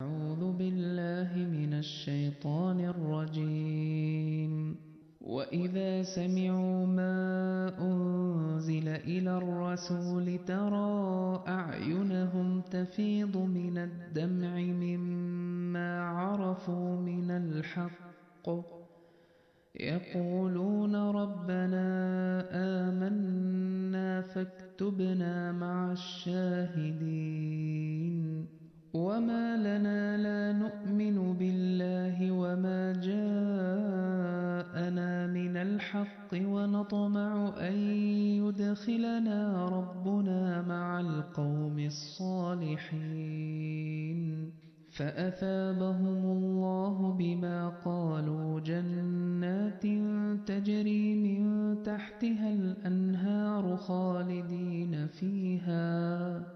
أعوذ بالله من الشيطان الرجيم. وإذا سمعوا ما أنزل إلى الرسول ترى أعينهم تفيض من الدمع مما عرفوا من الحق. يقولون ربنا آمنا فاكتبنا مع الشاهدين. وما لنا لا نؤمن بالله وما جاءنا من الحق ونطمع أن يدخلنا ربنا مع القوم الصالحين فأثابهم الله بما قالوا جنات تجري من تحتها الأنهار خالدين فيها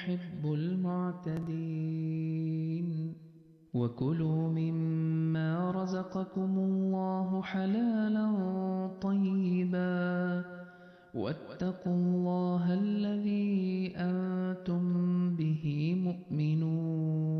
يحب المعتدين وكلوا مما رزقكم الله حلالا طيبا واتقوا الله الذي أنتم به مؤمنون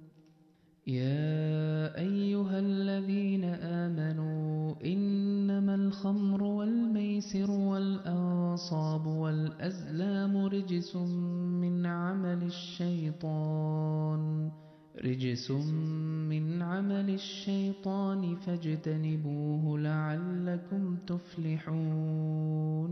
يا أيها الذين آمنوا إنما الخمر والميسر والأنصاب والأزلام رجس من عمل الشيطان رجس من عمل الشيطان فاجتنبوه لعلكم تفلحون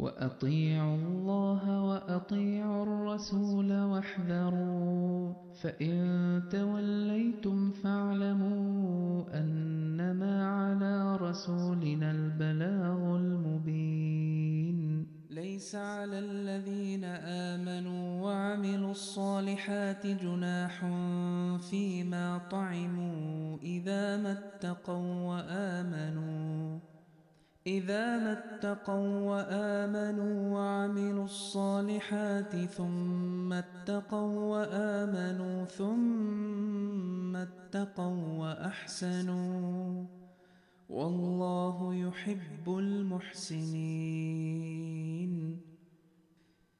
وأطيعوا الله وأطيعوا الرسول واحذروا فإن توليتم فاعلموا أنما على رسولنا البلاغ المبين ليس على الذين آمنوا وعملوا الصالحات جناح فيما طعموا إذا ما اتقوا وآمنوا إذا ما اتقوا وآمنوا وعملوا الصالحات ثم اتقوا وآمنوا ثم اتقوا وأحسنوا والله يحب المحسنين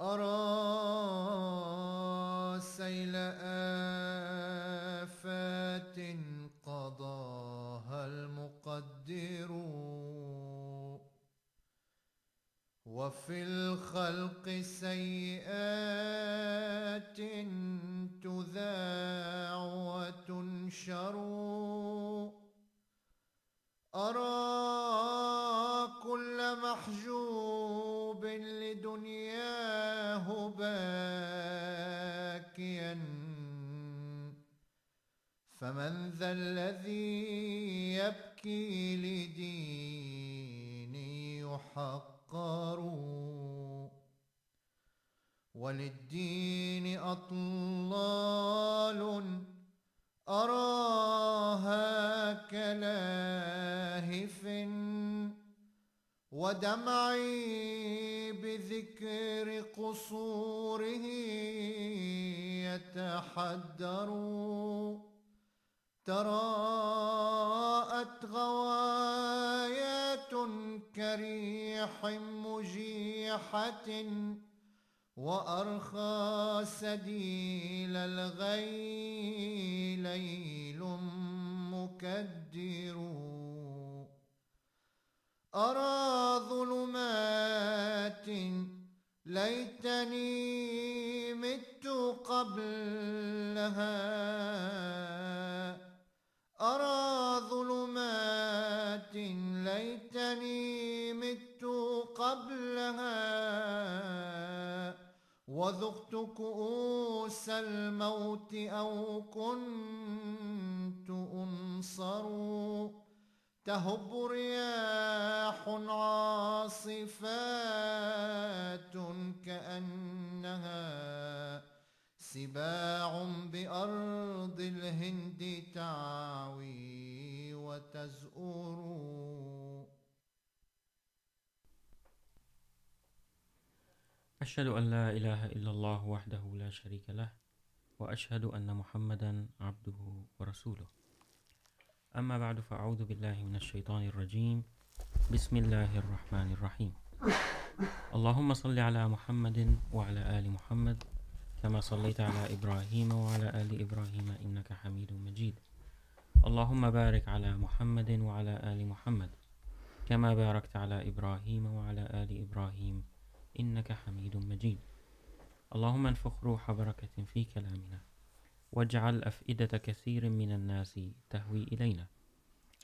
أرى سيل آفات قضاها المقدر وفي الخلق سيئات تذاع وتنشر أرى كل محجوب لدنياه باكيا فمن ذا الذي يبكي لديني يحقر. وللدين أطلال ودمعي بذكر قصوره يتحدر تراءت غوايات كريح مجيحة وأرخى سديل الغي ليل مكدر. أرى ظلمات ليتني مت قبلها. أرى ظلمات ليتني مت قبلها. وذقت كؤوس الموت أو كنت أنصر تهب رياح عاصفات كأنها سباع بأرض الهند تعوي وتزؤر أشهد أن لا إله إلا الله وحده لا شريك له، وأشهد أن محمدا عبده ورسوله. أما بعد فأعوذ بالله من الشيطان الرجيم. بسم الله الرحمن الرحيم. اللهم صل على محمد وعلى آل محمد كما صليت على إبراهيم وعلى آل إبراهيم إنك حميد مجيد. اللهم بارك على محمد وعلى آل محمد كما باركت على إبراهيم وعلى آل إبراهيم إنك حميد مجيد. اللهم انفخ روح بركة في كلامنا واجعل أفئدة كثير من الناس تهوي إلينا.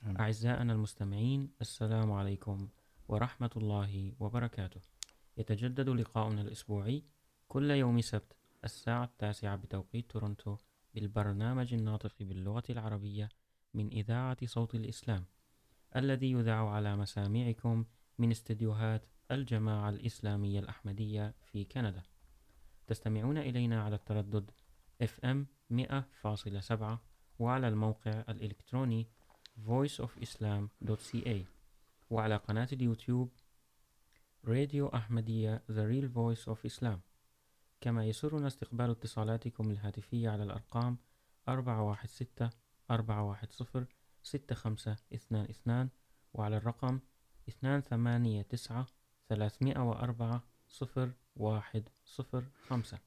أعزائنا المستمعين، السلام عليكم ورحمة الله وبركاته. يتجدد لقاؤنا الأسبوعي كل يوم سبت الساعة التاسعة بتوقيت تورنتو بالبرنامج الناطق باللغة العربية من إذاعة صوت الإسلام، الذي يذاع على مسامعكم من استديوهات الجماعة الإسلامية الأحمدية في كندا. تستمعون إلينا على التردد FM 100.7 وعلى الموقع الإلكتروني voiceofislam.ca وعلى قناة اليوتيوب راديو أحمدية The Real Voice of Islam. كما يسرنا استقبال اتصالاتكم الهاتفية على الأرقام 416 410 6522 وعلى الرقم 289 304 0105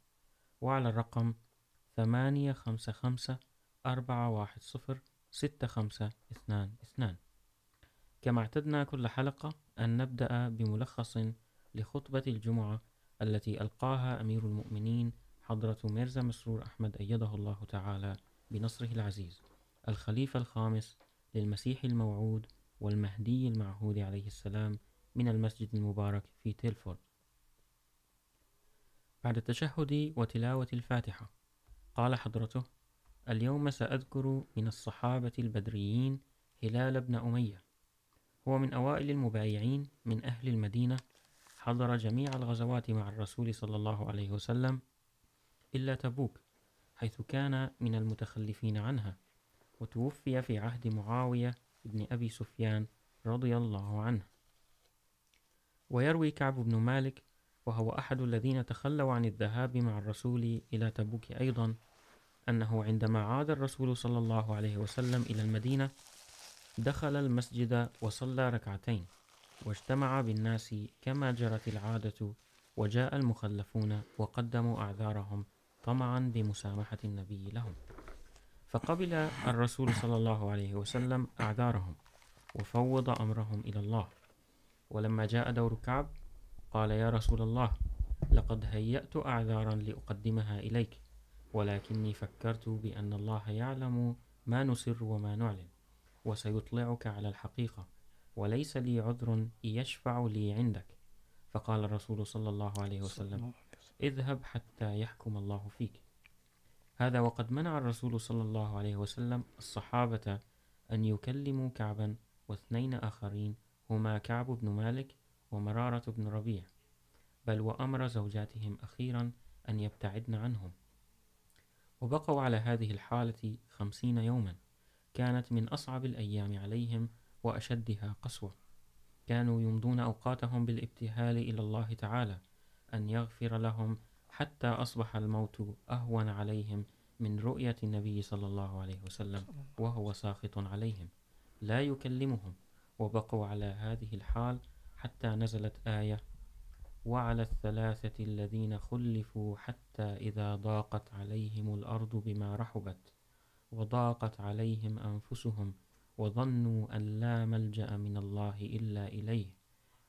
وعلى الرقم 855 410 6522 كما اعتدنا كل حلقة أن نبدأ بملخص لخطبة الجمعة التي ألقاها أمير المؤمنين حضرة ميرزا مسرور أحمد أيده الله تعالى بنصره العزيز، الخليفة الخامس للمسيح الموعود والمهدي المعهود عليه السلام من المسجد المبارك في تيلفورد. بعد التشهد وتلاوة الفاتحة، قال حضرته اليوم سأذكر من الصحابة البدريين هلال بن أمية. هو من أوائل المبايعين من أهل المدينة. حضر جميع الغزوات مع الرسول صلى الله عليه وسلم إلا تبوك، حيث كان من المتخلفين عنها، وتوفي في عهد معاوية بن أبي سفيان رضي الله عنه. ويروي كعب بن مالك، وهو أحد الذين تخلوا عن الذهاب مع الرسول إلى تبوك أيضا أنه عندما عاد الرسول صلى الله عليه وسلم إلى المدينة، دخل المسجد وصلى ركعتين، واجتمع بالناس كما جرت العادة، وجاء المخلفون وقدموا أعذارهم طمعا بمسامحة النبي لهم. فقبل الرسول صلى الله عليه وسلم أعذارهم، وفوض أمرهم إلى الله. ولما جاء دور كعب، قال يا رسول الله، لقد هيأت أعذارا لأقدمها إليك. ولكني فكرت بأن الله يعلم ما نسر وما نعلن وسيطلعك على الحقيقة وليس لي عذر يشفع لي عندك. فقال الرسول صلى الله عليه وسلم اذهب حتى يحكم الله فيك. هذا وقد منع الرسول صلى الله عليه وسلم الصحابة أن يكلموا كعبا واثنين آخرين هما كعب بن مالك ومرارة بن ربيع بل وأمر زوجاتهم أخيرا أن يبتعدن عنهم. وبقوا على هذه الحالة خمسين يوما. كانت من أصعب الأيام عليهم وأشدها قسوة. كانوا يمضون أوقاتهم بالابتهال إلى الله تعالى، أن يغفر لهم حتى أصبح الموت أهون عليهم من رؤية النبي صلى الله عليه وسلم، وهو ساخط عليهم. لا يكلمهم. وبقوا على هذه الحال حتى نزلت آية وعلى الثلاثة الذين خلفوا حتى إذا ضاقت عليهم الأرض بما رحبت وضاقت عليهم أنفسهم وظنوا أن لا ملجأ من الله إلا إليه،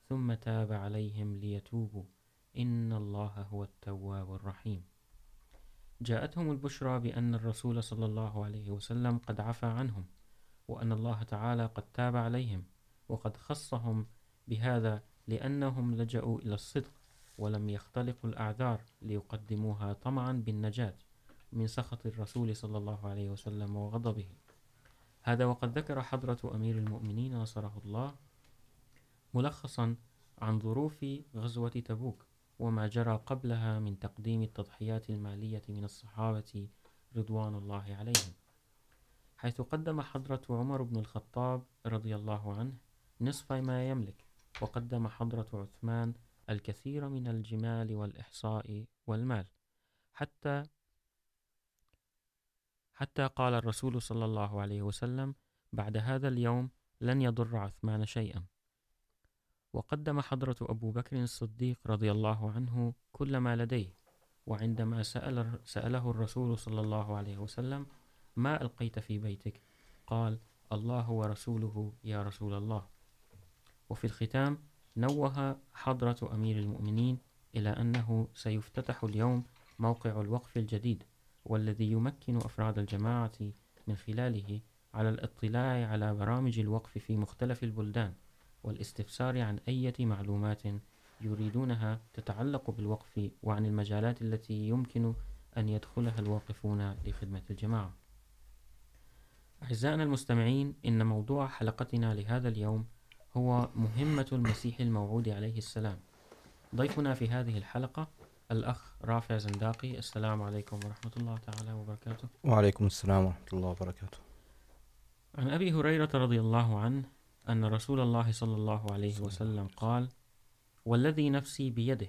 ثم تاب عليهم ليتوبوا. إن الله هو التواب الرحيم. جاءتهم البشرى بأن الرسول صلى الله عليه وسلم قد عفى عنهم، وأن الله تعالى قد تاب عليهم، وقد خصهم بهذا لأنهم لجأوا إلى الصدق ولم يختلقوا الأعذار ليقدموها طمعا بالنجاة من سخط الرسول صلى الله عليه وسلم وغضبه. هذا وقد ذكر حضرة أمير المؤمنين نصره الله ملخصا عن ظروف غزوة تبوك وما جرى قبلها من تقديم التضحيات المالية من الصحابة رضوان الله عليهم. حيث قدم حضرة عمر بن الخطاب رضي الله عنه نصف ما يملك وقدم حضرة عثمان الكثير من الجمال والإحصاء والمال. حتى حتى قال الرسول صلى الله عليه وسلم بعد هذا اليوم لن يضر عثمان شيئا. وقدم حضرة أبو بكر الصديق رضي الله عنه كل ما لديه، وعندما سأل سأله الرسول صلى الله عليه وسلم، ما ألقيت في بيتك؟ قال، الله ورسوله يا رسول الله. وفي الختام نوه حضرة أمير المؤمنين إلى أنه سيفتتح اليوم موقع الوقف الجديد والذي يمكن أفراد الجماعة من خلاله على الاطلاع على برامج الوقف في مختلف البلدان والاستفسار عن أي معلومات يريدونها تتعلق بالوقف وعن المجالات التي يمكن أن يدخلها الواقفون لخدمة الجماعة. أعزائنا المستمعين، إن موضوع حلقتنا لهذا اليوم هو مهمة المسيح الموعود عليه السلام. ضيفنا في هذه الحلقة الأخ رافع زنداقي. السلام عليكم ورحمة الله تعالى وبركاته. وعليكم السلام ورحمة الله وبركاته. عن أبي هريرة رضي الله عنه أن رسول الله صلى الله عليه وسلم قال والذي نفسي بيده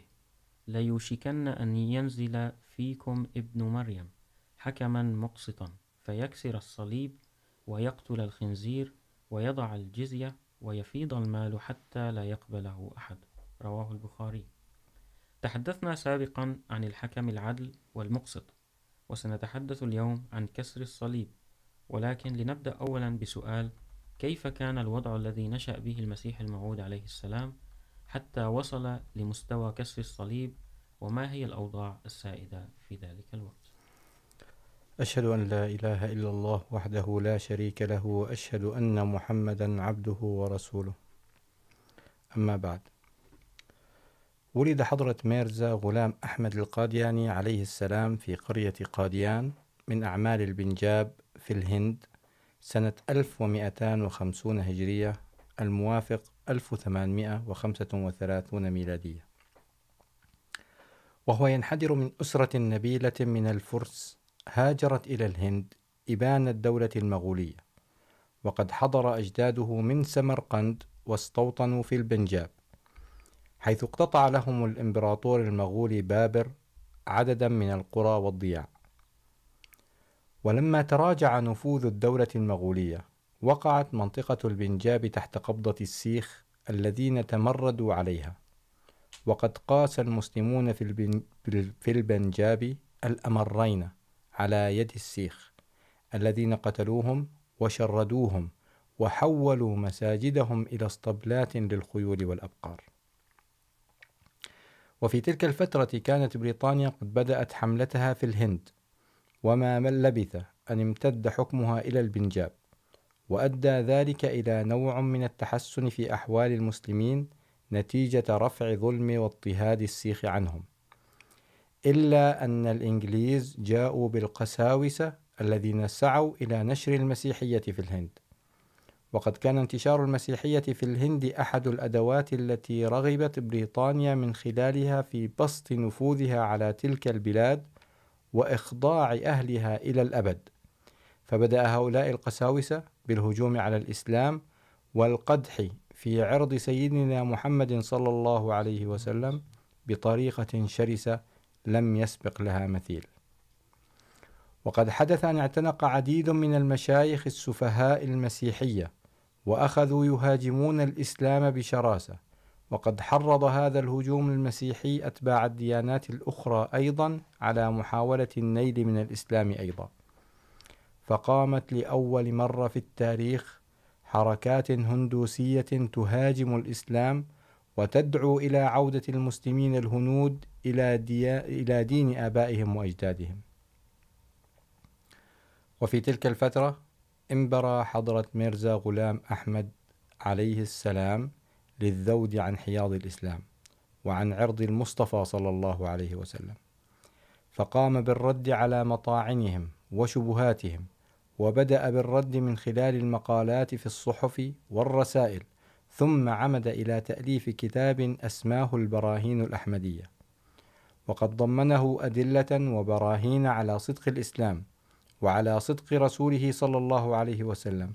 ليوشكن أن ينزل فيكم ابن مريم حكما مقسطا فيكسر الصليب ويقتل الخنزير ويضع الجزية ويفيض المال حتى لا يقبله أحد. رواه البخاري. تحدثنا سابقا عن الحكم العدل والمقسط، وسنتحدث اليوم عن كسر الصليب. ولكن لنبدأ أولا بسؤال، كيف كان الوضع الذي نشأ به المسيح الموعود عليه السلام حتى وصل لمستوى كسر الصليب، وما هي الأوضاع السائدة في ذلك الوقت؟ أشهد أن لا إله إلا الله وحده لا شريك له وأشهد أن محمدا عبده ورسوله. أما بعد. ولد حضرة ميرزا غلام أحمد القادياني عليه السلام في قرية قاديان من أعمال البنجاب في الهند سنة 1250 هجرية الموافق 1835 ميلادية. وهو ينحدر من أسرة نبيلة من الفرس هاجرت إلى الهند إبان الدولة المغولية، وقد حضر أجداده من سمرقند واستوطنوا في البنجاب، حيث اقتطع لهم الإمبراطور المغولي بابر عددا من القرى والضياع. ولما تراجع نفوذ الدولة المغولية، وقعت منطقة البنجاب تحت قبضة السيخ الذين تمردوا عليها، وقد قاس المسلمون في البنجاب الأمرين. على يد السيخ، الذين قتلوهم وشردوهم وحولوا مساجدهم إلى اسطبلات للخيول والأبقار. وفي تلك الفترة كانت بريطانيا قد بدأت حملتها في الهند، وما من لبث أن امتد حكمها إلى البنجاب، وأدى ذلك إلى نوع من التحسن في أحوال المسلمين نتيجة رفع ظلم واضطهاد السيخ عنهم. إلا أن الإنجليز جاءوا بالقساوسة الذين سعوا إلى نشر المسيحية في الهند. وقد كان انتشار المسيحية في الهند أحد الأدوات التي رغبت بريطانيا من خلالها في بسط نفوذها على تلك البلاد وإخضاع أهلها إلى الأبد. فبدأ هؤلاء القساوسة بالهجوم على الإسلام والقدح في عرض سيدنا محمد صلى الله عليه وسلم بطريقة شرسة لم يسبق لها مثيل. وقد حدث أن اعتنق عديد من المشايخ السفهاء المسيحية وأخذوا يهاجمون الإسلام بشراسة، وقد حرض هذا الهجوم المسيحي أتباع الديانات الأخرى أيضا على محاولة النيل من الإسلام أيضا. فقامت لأول مرة في التاريخ حركات هندوسية تهاجم الإسلام وتدعو إلى عودة المسلمين الهنود إلى, دي... إلى دين آبائهم وأجدادهم. وفي تلك الفترة انبرى حضرة ميرزا غلام أحمد عليه السلام للذود عن حياض الإسلام وعن عرض المصطفى صلى الله عليه وسلم. فقام بالرد على مطاعنهم وشبهاتهم وبدأ بالرد من خلال المقالات في الصحف والرسائل ثم عمد إلى تأليف كتاب أسماه البراهين الأحمدية. وقد ضمنه أدلة وبراهين على صدق الإسلام وعلى صدق رسوله صلى الله عليه وسلم،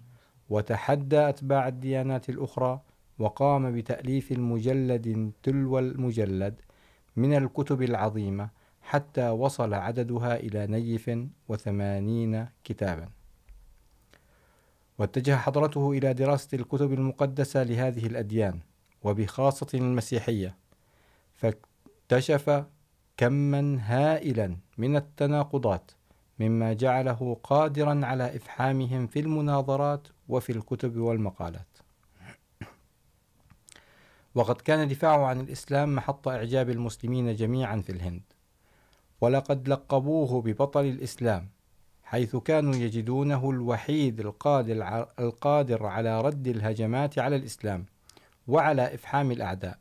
وتحدى أتباع الديانات الأخرى، وقام بتأليف المجلد تلو المجلد من الكتب العظيمة حتى وصل عددها إلى نيف وثمانين كتابا. واتجه حضرته إلى دراسة الكتب المقدسة لهذه الأديان، وبخاصة المسيحية، فاكتشف كما هائلا من التناقضات مما جعله قادرا على إفحامهم في المناظرات وفي الكتب والمقالات. وقد كان دفاعه عن الإسلام محط إعجاب المسلمين جميعا في الهند، ولقد لقبوه ببطل الإسلام حيث كانوا يجدونه الوحيد القادر, القادر على رد الهجمات على الإسلام وعلى إفحام الأعداء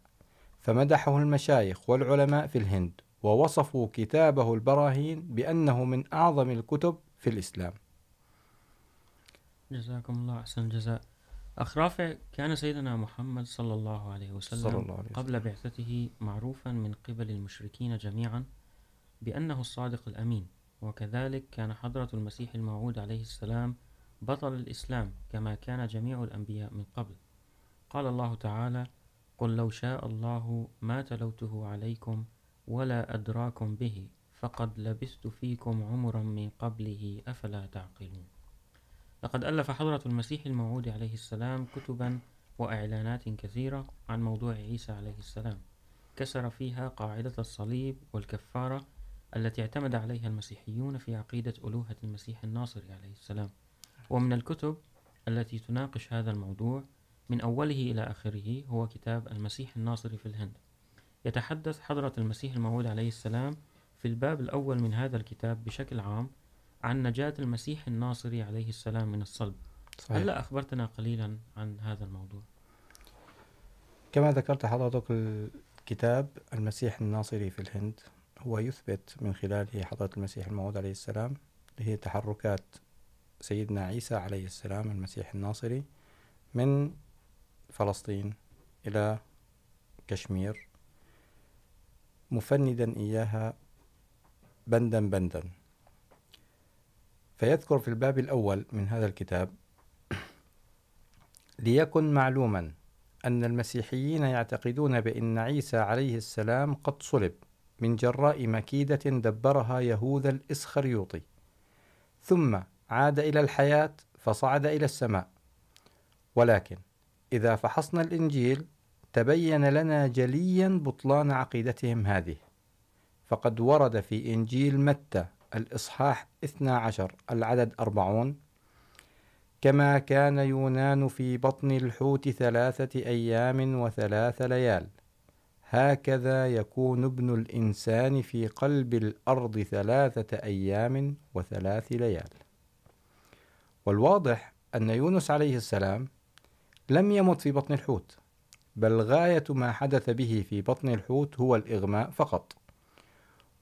فمدحه المشايخ والعلماء في الهند ووصفوا كتابه البراهين بأنه من أعظم الكتب في الإسلام. جزاكم الله أحسن الجزاء أخ رافع كان سيدنا محمد صلى الله عليه وسلم صلى الله عليه وسلم. قبل بعثته معروفا من قبل المشركين جميعا بأنه الصادق الأمين. وكذلك كان حضرة المسيح الموعود عليه السلام بطل الإسلام كما كان جميع الأنبياء من قبل. قال الله تعالى قل لو شاء الله ما تلوته عليكم ولا أدراكم به فقد لبثت فيكم عمرا من قبله أفلا تعقلون. لقد ألف حضرة المسيح الموعود عليه السلام كتبا وإعلانات كثيرة عن موضوع عيسى عليه السلام. كسر فيها قاعدة الصليب والكفارة التي اعتمد عليها المسيحيون في عقيدة ألوهة المسيح الناصري عليه السلام. ومن الكتب التي تناقش هذا الموضوع من أوله إلى آخره هو كتاب المسيح الناصري في الهند. يتحدث حضرة المسيح الموعود عليه السلام في الباب الأول من هذا الكتاب بشكل عام عن نجاة المسيح الناصري عليه السلام من الصلب. صحيح. هل أخبرتنا قليلا عن هذا الموضوع. كما ذكرت حضرتك كتاب المسيح الناصري في الهند. هو يثبت من خلاله حضرة المسيح الموعود عليه السلام هي تحركات سيدنا عيسى عليه السلام المسيح الناصري من فلسطين إلى كشمير، مفندا إياها بندا بندا. فيذكر في الباب الأول من هذا الكتاب ليكن معلوما أن المسيحيين يعتقدون بأن عيسى عليه السلام قد صلب. من جراء مكيدة دبرها يهوذا الإسخريوطي. ثم عاد إلى الحياة فصعد إلى السماء. ولكن إذا فحصنا الإنجيل تبين لنا جليا بطلان عقيدتهم هذه. فقد ورد في إنجيل متى الإصحاح 12 العدد 40 كما كان يونان في بطن الحوت ثلاثة أيام وثلاث ليال. هكذا يكون ابن الإنسان في قلب الأرض ثلاثة أيام وثلاث ليال. والواضح أن يونس عليه السلام لم يمت في بطن الحوت، بل غاية ما حدث به في بطن الحوت هو الإغماء فقط.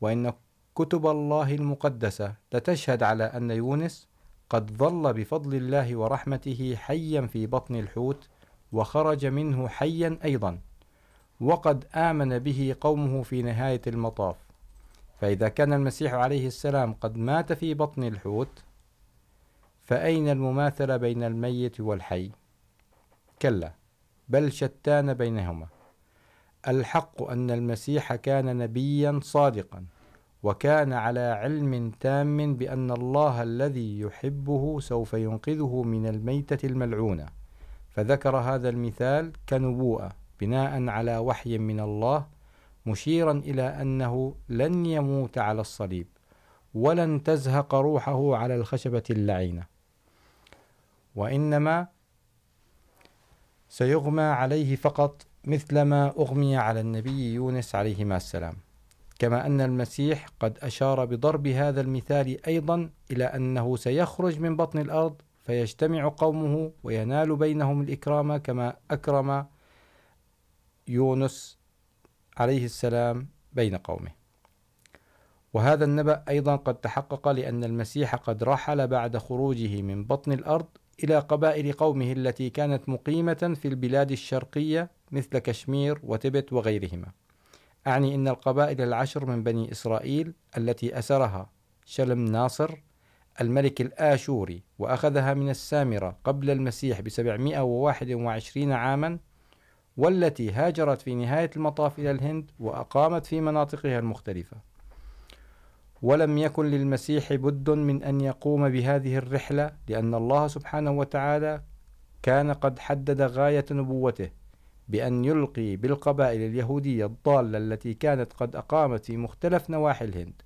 وإن كتب الله المقدسة لتشهد على أن يونس قد ظل بفضل الله ورحمته حيا في بطن الحوت، وخرج منه حيا أيضا. وقد آمن به قومه في نهاية المطاف. فإذا كان المسيح عليه السلام قد مات في بطن الحوت، فأين المماثلة بين الميت والحي؟ كلا، بل شتان بينهما. الحق أن المسيح كان نبيا صادقا، وكان على علم تام بأن الله الذي يحبه سوف ينقذه من الميتة الملعونة. فذكر هذا المثال كنبوءة. بناء على وحي من الله، مشيرا إلى أنه لن يموت على الصليب، ولن تزهق روحه على الخشبة اللعينة. وإنما سيغمى عليه فقط مثلما أغمي على النبي يونس عليهما السلام. كما أن المسيح قد أشار بضرب هذا المثال أيضا إلى أنه سيخرج من بطن الأرض، فيجتمع قومه وينال بينهم الإكرام كما أكرم يونس عليه السلام بين قومه. وهذا النبأ أيضا قد تحقق لأن المسيح قد رحل بعد خروجه من بطن الأرض إلى قبائل قومه التي كانت مقيمة في البلاد الشرقية مثل كشمير وتبت وغيرهما. أعني أن القبائل العشر من بني إسرائيل التي أسرها شلم ناصر، الملك الآشوري، وأخذها من السامرة قبل المسيح بسبعمائة وواحد وعشرين عاما والتي هاجرت في نهاية المطاف إلى الهند وأقامت في مناطقها المختلفة. ولم يكن للمسيح بد من أن يقوم بهذه الرحلة، لأن الله سبحانه وتعالى كان قد حدد غاية نبوته بأن يلقي بالقبائل اليهودية الضالة التي كانت قد أقامت في مختلف نواحي الهند.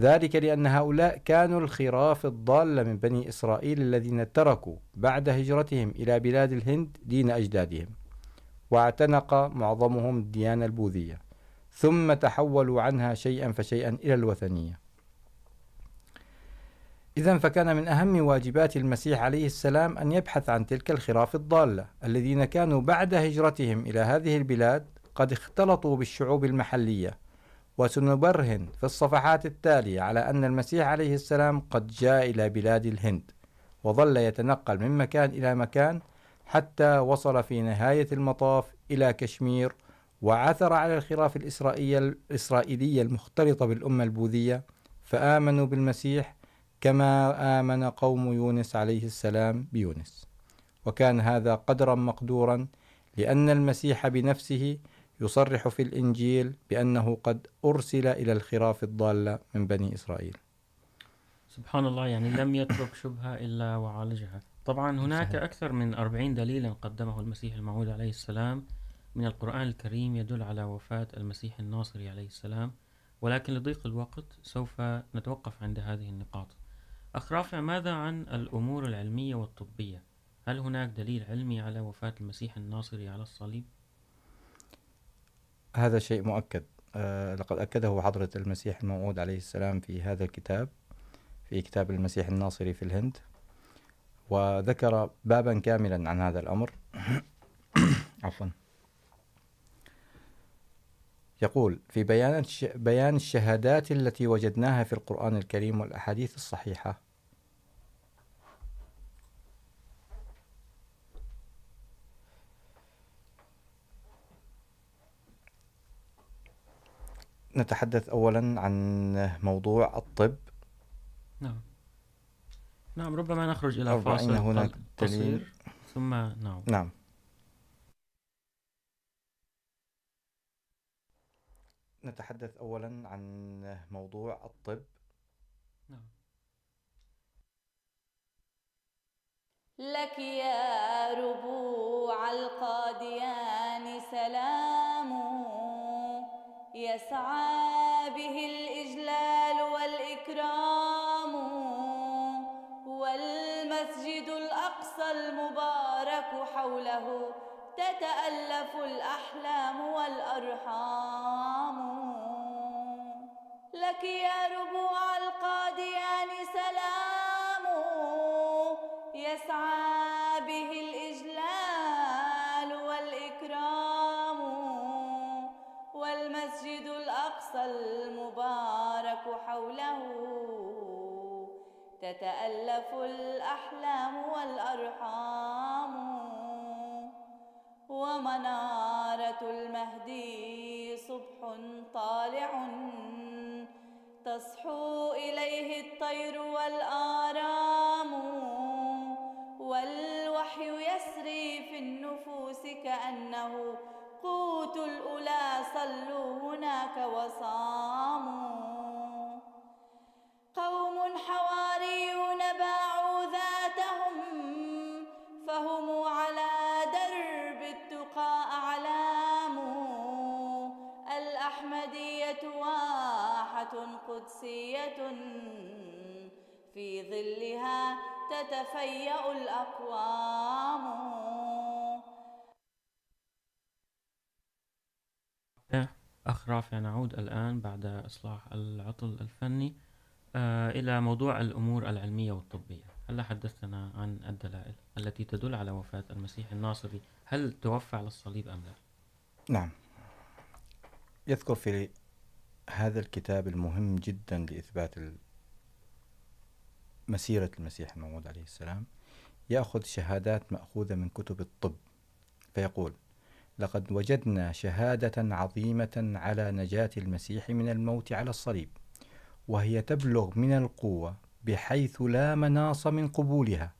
ذلك لأن هؤلاء كانوا الخراف الضالة من بني إسرائيل الذين تركوا بعد هجرتهم إلى بلاد الهند دين أجدادهم. واعتنق معظمهم الديانة البوذية، ثم تحولوا عنها شيئا فشيئا إلى الوثنية. إذا فكان من أهم واجبات المسيح عليه السلام أن يبحث عن تلك الخراف الضالة الذين كانوا بعد هجرتهم إلى هذه البلاد قد اختلطوا بالشعوب المحلية. وسنبرهن في الصفحات التالية على أن المسيح عليه السلام قد جاء إلى بلاد الهند، وظل يتنقل من مكان إلى مكان حتى وصل في نهاية المطاف إلى كشمير وعثر على الخراف الإسرائيلية المختلطة بالأمة البوذية، فآمنوا بالمسيح كما آمن قوم يونس عليه السلام بيونس. وكان هذا قدرا مقدورا لأن المسيح بنفسه يصرح في الإنجيل بأنه قد أرسل إلى الخراف الضالة من بني إسرائيل. سبحان الله، يعني لم يترك شبهة إلا وعالجها. طبعا هناك صحيح. أكثر من أربعين دليلا قدمه المسيح الموعود عليه السلام. من القرآن الكريم يدل على وفاة المسيح الناصري عليه السلام ولكن لضيق الوقت سوف نتوقف عند هذه النقاط. أخ رافع ماذا عن الأمور العلمية والطبية؟ هل هناك دليل علمي على وفاة المسيح الناصري على الصليب؟ هذا شيء مؤكد. أه لقد أكده حضرة المسيح الموعود عليه السلام في هذا الكتاب في كتاب المسيح الناصري في الهند. وذكر بابا كاملا عن هذا الأمر. عفوا. يقول، في بيان بيان الشهادات التي وجدناها في القرآن الكريم والأحاديث الصحيحة. نتحدث أولا عن موضوع الطب. نعم. نعم ربما نخرج إلى ربما فاصل هناك قصير ثم نعم. نعم. نتحدث أولا عن موضوع الطب. نعم. لك يا ربوع القاديان سلام. يسعى حوله تتألف الأحلام والأرحام. لك يا ربوع القاديان سلام. يسعى به الإجلال والإكرام. والمسجد الأقصى المبارك حوله تتألف الأحلام والأرحام. ومنارة المهدي صبح طالع تصحو إليه الطير والآرام والوحي يسري في النفوس كأنه قوت الأولى صلوا هناك وصاموا قوم حواريون باعوا ذاتهم فهم قدسية في ظلها تتفيأ الأقوام. أخ رافع نعود الآن بعد إصلاح العطل الفني إلى موضوع الأمور العلمية والطبية. هلا حدثتنا عن الدلائل التي تدل على وفاة المسيح الناصري؟ هل توفى على الصليب أم لا؟ نعم. يذكر في هذا الكتاب المهم جدا لإثبات مسيرة المسيح الموعود عليه السلام. يأخذ شهادات مأخوذة من كتب الطب. فيقول، لقد وجدنا شهادة عظيمة على نجاة المسيح من الموت على الصليب، وهي تبلغ من القوة بحيث لا مناص من قبولها،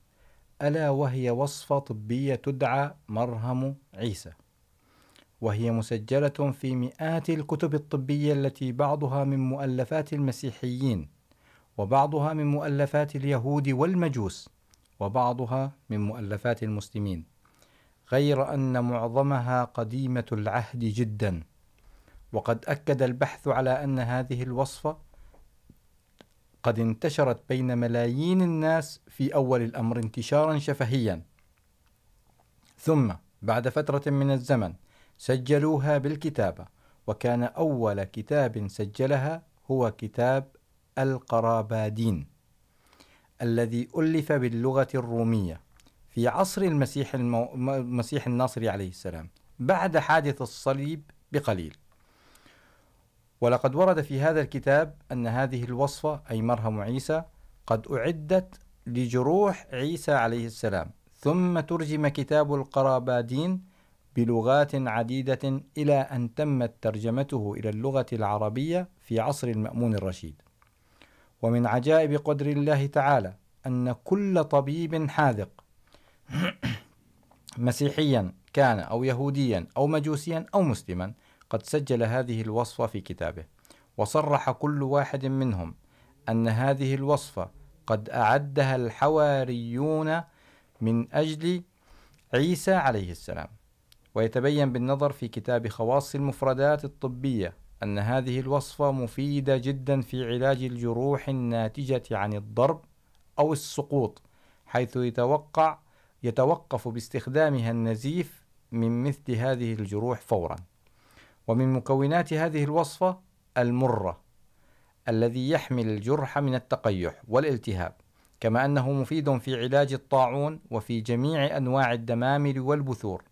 ألا وهي وصفة طبية تدعى مرهم عيسى. وهي مسجلة في مئات الكتب الطبية التي بعضها من مؤلفات المسيحيين، وبعضها من مؤلفات اليهود والمجوس، وبعضها من مؤلفات المسلمين، غير أن معظمها قديمة العهد جدا. وقد أكد البحث على أن هذه الوصفة قد انتشرت بين ملايين الناس في أول الأمر انتشارا شفهيا. ثم بعد فترة من الزمن سجلوها بالكتابة وكان أول كتاب سجلها هو كتاب القرابادين الذي ألف باللغة الرومية في عصر المسيح, المو... المسيح الناصري عليه السلام بعد حادث الصليب بقليل. ولقد ورد في هذا الكتاب أن هذه الوصفة أي مرهم عيسى قد أعدت لجروح عيسى عليه السلام ثم ترجم كتاب القرابادين بلغات عديدة إلى أن تمت ترجمته إلى اللغة العربية في عصر المأمون الرشيد. ومن عجائب قدر الله تعالى أن كل طبيب حاذق مسيحيا كان أو يهوديا أو مجوسيا أو مسلما قد سجل هذه الوصفة في كتابه، وصرح كل واحد منهم أن هذه الوصفة قد أعدها الحواريون من أجل عيسى عليه السلام. ويتبين بالنظر في كتاب خواص المفردات الطبية أن هذه الوصفة مفيدة جدا في علاج الجروح الناتجة عن الضرب أو السقوط، حيث يتوقع يتوقف باستخدامها النزيف من مثل هذه الجروح فوراً. ومن مكونات هذه الوصفة المرة الذي يحمل الجرح من التقيح والالتهاب، كما أنه مفيد في علاج الطاعون وفي جميع أنواع الدمامل والبثور.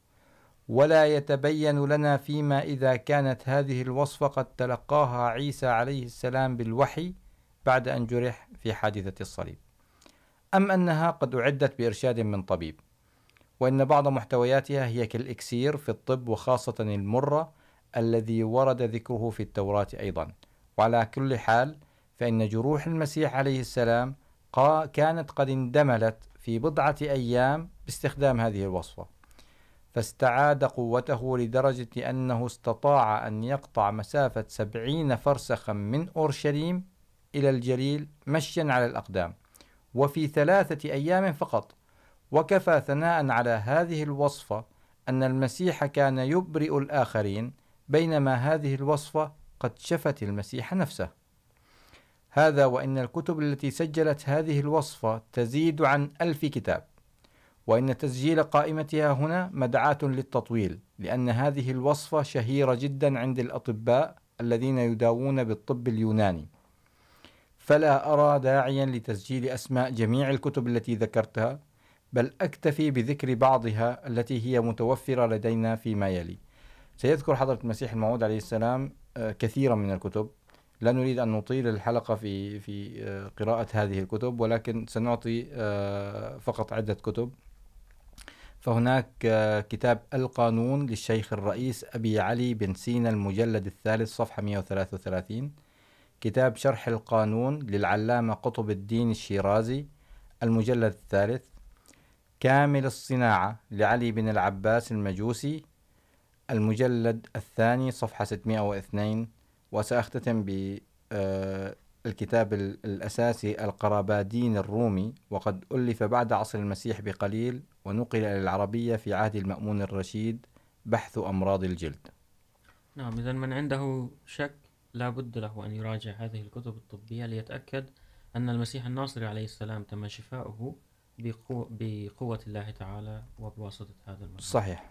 ولا يتبين لنا فيما إذا كانت هذه الوصفة قد تلقاها عيسى عليه السلام بالوحي بعد أن جرح في حادثة الصليب. أم أنها قد أعدت بإرشاد من طبيب، وإن بعض محتوياتها هي كالإكسير في الطب وخاصة المرة الذي ورد ذكره في التوراة أيضا. وعلى كل حال، فإن جروح المسيح عليه السلام كانت قد اندملت في بضعة أيام باستخدام هذه الوصفة. فاستعاد قوته لدرجة أنه استطاع أن يقطع مسافة سبعين فرسخا من أورشليم إلى الجليل مشيا على الأقدام، وفي ثلاثة أيام فقط. وكفى ثناء على هذه الوصفة أن المسيح كان يبرئ الآخرين، بينما هذه الوصفة قد شفت المسيح نفسه. هذا وإن الكتب التي سجلت هذه الوصفة تزيد عن ألف كتاب. وإن تسجيل قائمتها هنا مدعاة للتطويل، لأن هذه الوصفة شهيرة جدا عند الأطباء الذين يداوون بالطب اليوناني. فلا أرى داعيا لتسجيل أسماء جميع الكتب التي ذكرتها، بل أكتفي بذكر بعضها التي هي متوفرة لدينا فيما يلي. سيذكر حضرة المسيح الموعود عليه السلام كثيرا من الكتب. لا نريد أن نطيل الحلقة في في قراءة هذه الكتب، ولكن سنعطي فقط عدة كتب. فهناك كتاب القانون للشيخ الرئيس أبي علي بن سينا المجلد الثالث، صفحة 133 كتاب شرح القانون للعلامة قطب الدين الشيرازي المجلد الثالث. كامل الصناعة لعلي بن العباس المجوسي المجلد الثاني، صفحة 602 وسأختتم بالكتاب الأساسي القرابادين الرومي وقد ألف بعد عصر المسيح بقليل ونقل إلى العربية في عهد المأمون الرشيد بحث أمراض الجلد. نعم إذا من عنده شك لا بد له أن يراجع هذه الكتب الطبية ليتأكد أن المسيح الناصري عليه السلام تم شفاؤه بقوة, بقوة الله تعالى وبواسطة هذا المسيح صحيح.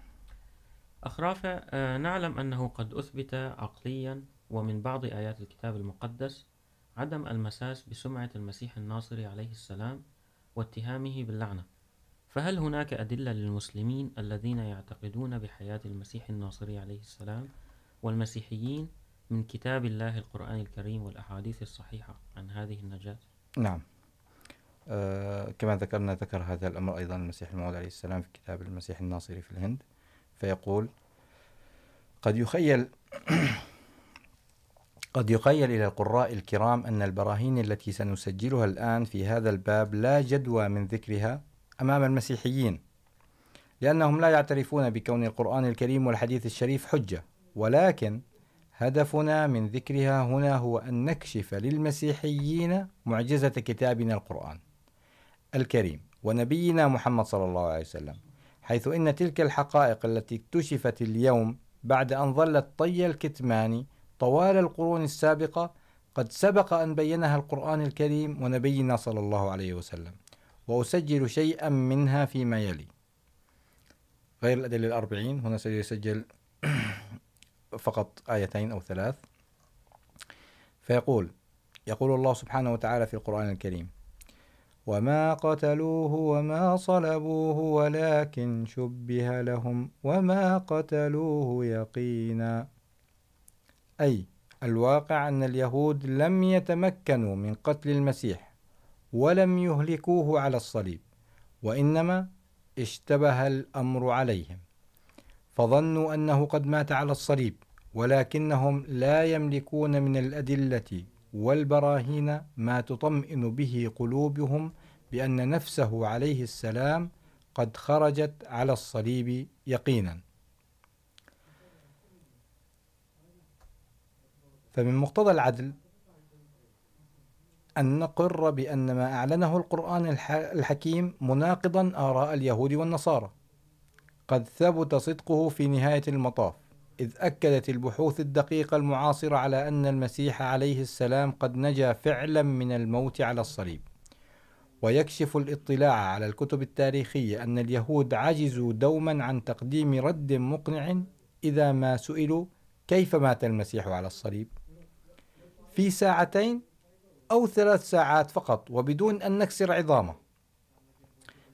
أخرافة نعلم أنه قد أثبت عقليا ومن بعض آيات الكتاب المقدس عدم المساس بسمعة المسيح الناصري عليه السلام واتهامه باللعنة فهل هناك أدلة للمسلمين الذين يعتقدون بحياة المسيح الناصري عليه السلام والمسيحيين من كتاب الله القرآن الكريم والأحاديث الصحيحة عن هذه النجاة؟ نعم آه، كما ذكرنا، ذكر هذا الأمر أيضا المسيح الموعود عليه السلام في كتاب المسيح الناصري في الهند، فيقول قد يخيل قد يخيل إلى القراء الكرام أن البراهين التي سنسجلها الآن في هذا الباب لا جدوى من ذكرها أمام المسيحيين، لأنهم لا يعترفون بكون القرآن الكريم والحديث الشريف حجة، ولكن هدفنا من ذكرها هنا هو أن نكشف للمسيحيين معجزة كتابنا القرآن الكريم ونبينا محمد صلى الله عليه وسلم، حيث إن تلك الحقائق التي اكتشفت اليوم بعد أن ظلت طي الكتمان طوال القرون السابقة قد سبق أن بينها القرآن الكريم ونبينا صلى الله عليه وسلم، وأسجل شيئا منها فيما يلي. غير الأدلة الأربعين، هنا سيسجل فقط آيتين أو ثلاث. فيقول، يقول الله سبحانه وتعالى في القرآن الكريم، وما قتلوه وما صلبوه ولكن شبه لهم وما قتلوه يقينا. أي، الواقع أن اليهود لم يتمكنوا من قتل المسيح ولم يهلكوه على الصليب، وإنما اشتبه الأمر عليهم. فظنوا أنه قد مات على الصليب، ولكنهم لا يملكون من الأدلة والبراهين ما تطمئن به قلوبهم بأن نفسه عليه السلام قد خرجت على الصليب يقينا. فمن مقتضى العدل أن نقر بأن ما أعلنه القرآن الحكيم مناقضا آراء اليهود والنصارى. قد ثبت صدقه في نهاية المطاف، إذ أكدت البحوث الدقيقة المعاصرة على أن المسيح عليه السلام قد نجا فعلا من الموت على الصليب. ويكشف الاطلاع على الكتب التاريخية أن اليهود عجزوا دوما عن تقديم رد مقنع إذا ما سئلوا كيف مات المسيح على الصليب. في ساعتين أو ثلاث ساعات فقط، وبدون أن نكسر عظامه.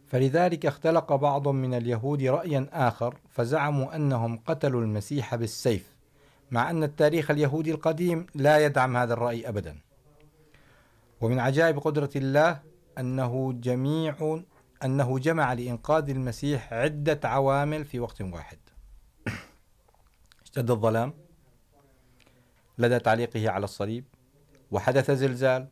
فلذلك اختلق بعض من اليهود رأيا آخر، فزعموا أنهم قتلوا المسيح بالسيف، مع أن التاريخ اليهودي القديم لا يدعم هذا الرأي أبدا. ومن عجائب قدرة الله أنه جميع، أنه جمع لإنقاذ المسيح عدة عوامل في وقت واحد. اشتد الظلام، لدى تعليقه على الصليب. وحدث زلزال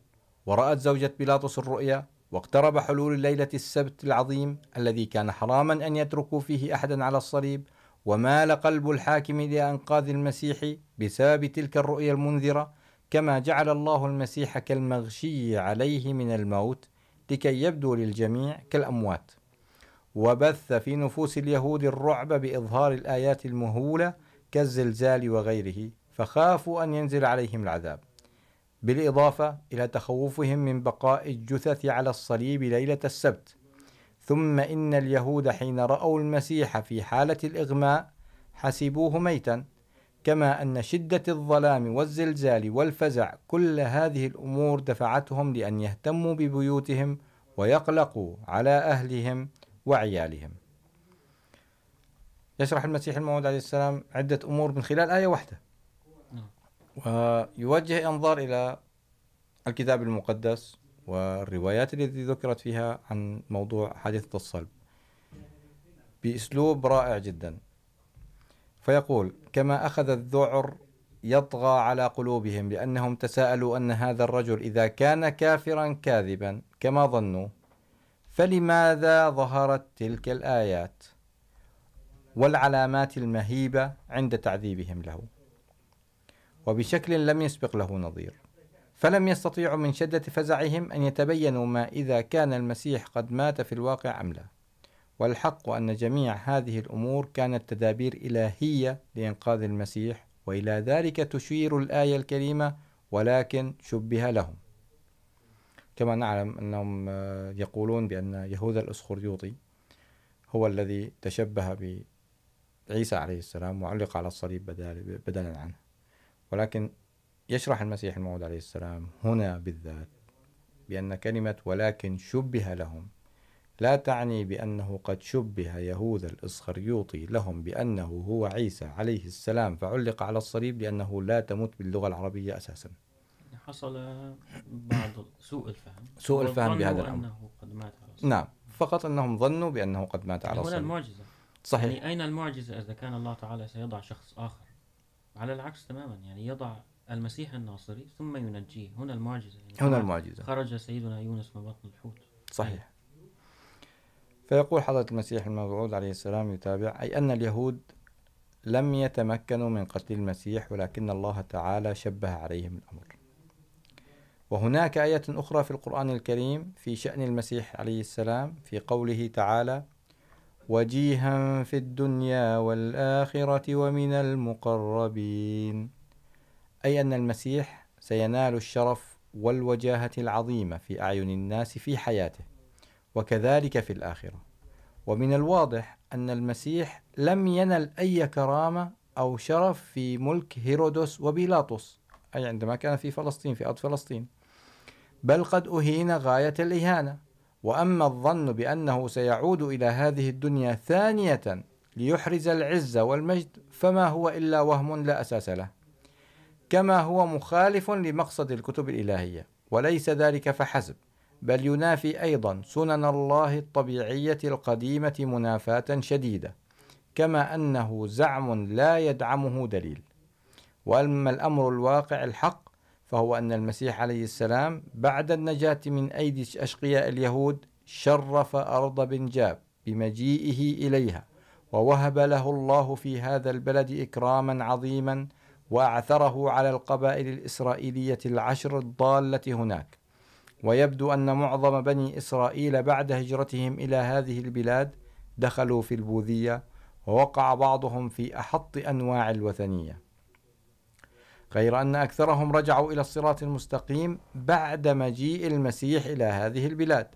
ورأت زوجة بيلاطس الرؤيا واقترب حلول ليلة السبت العظيم الذي كان حراما أن يتركوا فيه أحدا على الصليب، ومال قلب الحاكم لأنقاذ المسيح بسبب تلك الرؤيا المنذرة، كما جعل الله المسيح كالمغشي عليه من الموت لكي يبدو للجميع كالأموات. وبث في نفوس اليهود الرعب بإظهار الآيات المهولة كالزلزال وغيره، فخافوا أن ينزل عليهم العذاب. بالإضافة إلى تخوفهم من بقاء الجثث على الصليب ليلة السبت. ثم إن اليهود حين رأوا المسيح في حالة الإغماء حسبوه ميتا، كما أن شدة الظلام والزلزال والفزع كل هذه الأمور دفعتهم لأن يهتموا ببيوتهم ويقلقوا على أهلهم وعيالهم. يشرح المسيح الموعود عليه السلام عدة أمور من خلال آية واحدة. ويوجه أنظار إلى الكتاب المقدس والروايات التي ذكرت فيها عن موضوع حادثة الصلب. بأسلوب رائع جدا. فيقول كما أخذ الذعر يطغى على قلوبهم لأنهم تساءلوا أن هذا الرجل إذا كان كافرا كاذبا كما ظنوا، فلماذا ظهرت تلك الآيات والعلامات المهيبة عند تعذيبهم له؟ وبشكل لم يسبق له نظير. فلم يستطيعوا من شدة فزعهم أن يتبينوا ما إذا كان المسيح قد مات في الواقع أم لا. والحق أن جميع هذه الأمور كانت تدابير إلهية لإنقاذ المسيح، وإلى ذلك تشير الآية الكريمة، ولكن شبه لهم. كما نعلم أنهم يقولون بأن يهوذا الأسخريوطي هو الذي تشبه بعيسى عليه السلام، وعلق على الصليب بدلا عنه. ولكن يشرح المسيح الموعود عليه السلام هنا بالذات بأن كلمة ولكن شبه لهم لا تعني بأنه قد شبه يهوذا الإسخريوطي لهم بأنه هو عيسى عليه السلام فعلق على الصليب لأنه لا تمت باللغة العربية أساسا. حصل بعض سوء الفهم. سوء الفهم بهذا الأمر. أنه قد مات على الصليب. نعم فقط أنهم ظنوا بأنه قد مات على هنا الصليب. المعجزة. صحيح. يعني أين المعجزة إذا كان الله تعالى سيضع شخص آخر؟ على العكس تماما يعني يضع المسيح الناصري ثم ينجيه. هنا المعجزة يعني هنا المعجزة. خرج سيدنا يونس من بطن الحوت. صحيح. فيقول حضرة المسيح الموعود عليه السلام يتابع أي أن اليهود لم يتمكنوا من قتل المسيح ولكن الله تعالى شبه عليهم الأمر. وهناك آية أخرى في القرآن الكريم في شأن المسيح عليه السلام في قوله تعالى وجيها في الدنيا والآخرة ومن المقربين. أي أن المسيح سينال الشرف والوجاهة العظيمة في أعين الناس في حياته، وكذلك في الآخرة. ومن الواضح أن المسيح لم ينل أي كرامة أو شرف في ملك هيرودس وبيلاطس، أي عندما كان في فلسطين، في أرض فلسطين، بل قد أهين غاية الإهانة. وأما الظن بأنه سيعود إلى هذه الدنيا ثانية ليحرز العز والمجد، فما هو إلا وهم لا أساس له. كما هو مخالف لمقصد الكتب الإلهية، وليس ذلك فحسب، بل ينافي أيضا سنن الله الطبيعية القديمة منافاة شديدة، كما أنه زعم لا يدعمه دليل. وأما الأمر الواقع الحق فهو أن المسيح عليه السلام بعد النجاة من أيدي أشقياء اليهود شرف أرض بنجاب بمجيئه إليها، ووهب له الله في هذا البلد إكراما عظيما وأعثره على القبائل الإسرائيلية العشر الضالة هناك. ويبدو أن معظم بني إسرائيل بعد هجرتهم إلى هذه البلاد دخلوا في البوذية، ووقع بعضهم في أحط أنواع الوثنية. غير أن أكثرهم رجعوا إلى الصراط المستقيم بعد مجيء المسيح إلى هذه البلاد.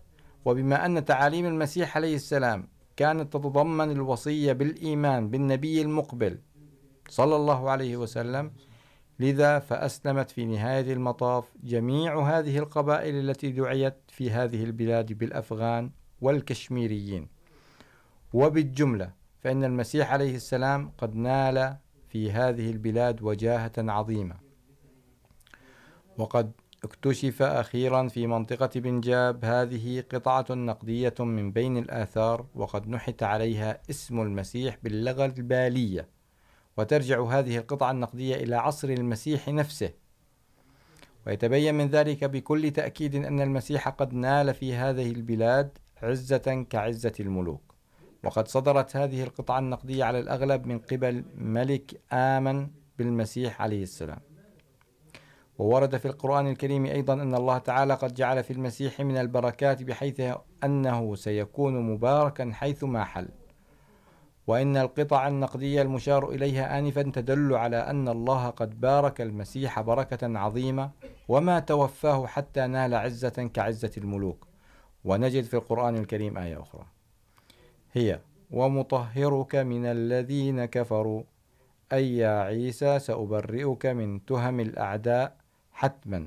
وبما أن تعاليم المسيح عليه السلام كانت تتضمن الوصية بالإيمان بالنبي المقبل صلى الله عليه وسلم، لذا فأسلمت في نهاية المطاف جميع هذه القبائل التي دعيت في هذه البلاد بالأفغان والكشميريين. وبالجملة، فإن المسيح عليه السلام قد نال في هذه البلاد وجاهة عظيمة. وقد اكتشف أخيرا في منطقة بنجاب هذه قطعة نقدية من بين الآثار، وقد نحت عليها اسم المسيح باللغة البالية. وترجع هذه القطعة النقدية إلى عصر المسيح نفسه. ويتبين من ذلك بكل تأكيد أن المسيح قد نال في هذه البلاد عزة كعزة الملوك. وقد صدرت هذه القطعة النقدية على الأغلب من قبل ملك آمن بالمسيح عليه السلام. وورد في القرآن الكريم أيضا أن الله تعالى قد جعل في المسيح من البركات بحيث أنه سيكون مباركا حيثما حل. وإن القطع النقدية المشار إليها آنفا تدل على أن الله قد بارك المسيح بركة عظيمة وما توفاه حتى نال عزة كعزة الملوك. ونجد في القرآن الكريم آية أخرى. هي. ومطهرك من الذين كفروا. أي يا عيسى، سأبرئك من تهم الأعداء حتما.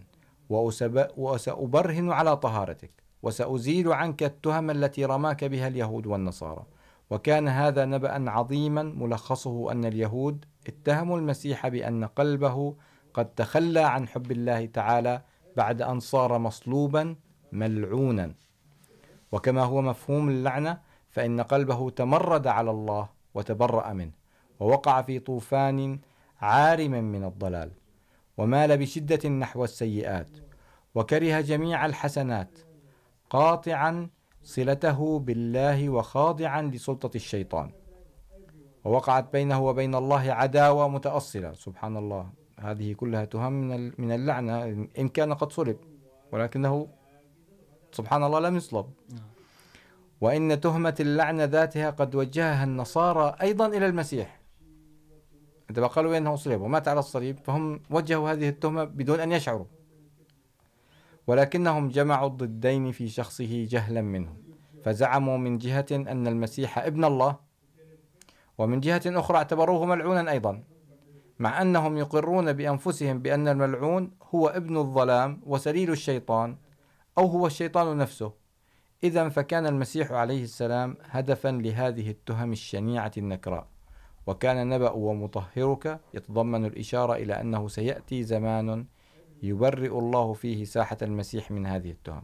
وسأبرهن على طهارتك. وسأزيل عنك التهم التي رماك بها اليهود والنصارى. وكان هذا نبأ عظيما ملخصه أن اليهود اتهموا المسيح بأن قلبه قد تخلى عن حب الله تعالى بعد أن صار مصلوبا ملعونا. وكما هو مفهوم اللعنة فإن قلبه تمرد على الله وتبرأ منه ووقع في طوفان عارم من الضلال ومال بشدة نحو السيئات وكره جميع الحسنات قاطعا صلته بالله وخاضعا لسلطة الشيطان ووقعت بينه وبين الله عداوة متأصلة. سبحان الله. هذه كلها تهم من اللعنة. إن كان قد صلب، ولكنه سبحان الله لم يصلب. وإن تهمة اللعنة ذاتها قد وجهها النصارى أيضا إلى المسيح. عندما قالوا إنه صلب ومات على الصليب، فهم وجهوا هذه التهمة بدون أن يشعروا. ولكنهم جمعوا الضدين في شخصه جهلا منه فزعموا من جهة أن المسيح ابن الله، ومن جهة أخرى اعتبروه ملعونا أيضا، مع أنهم يقرون بأنفسهم بأن الملعون هو ابن الظلام وسليل الشيطان، أو هو الشيطان نفسه. إذا فكان المسيح عليه السلام هدفا لهذه التهم الشنيعة النكراء وكان نبأ ومطهرك يتضمن الإشارة إلى أنه سيأتي زمان يبرئ الله فيه ساحة المسيح من هذه التهم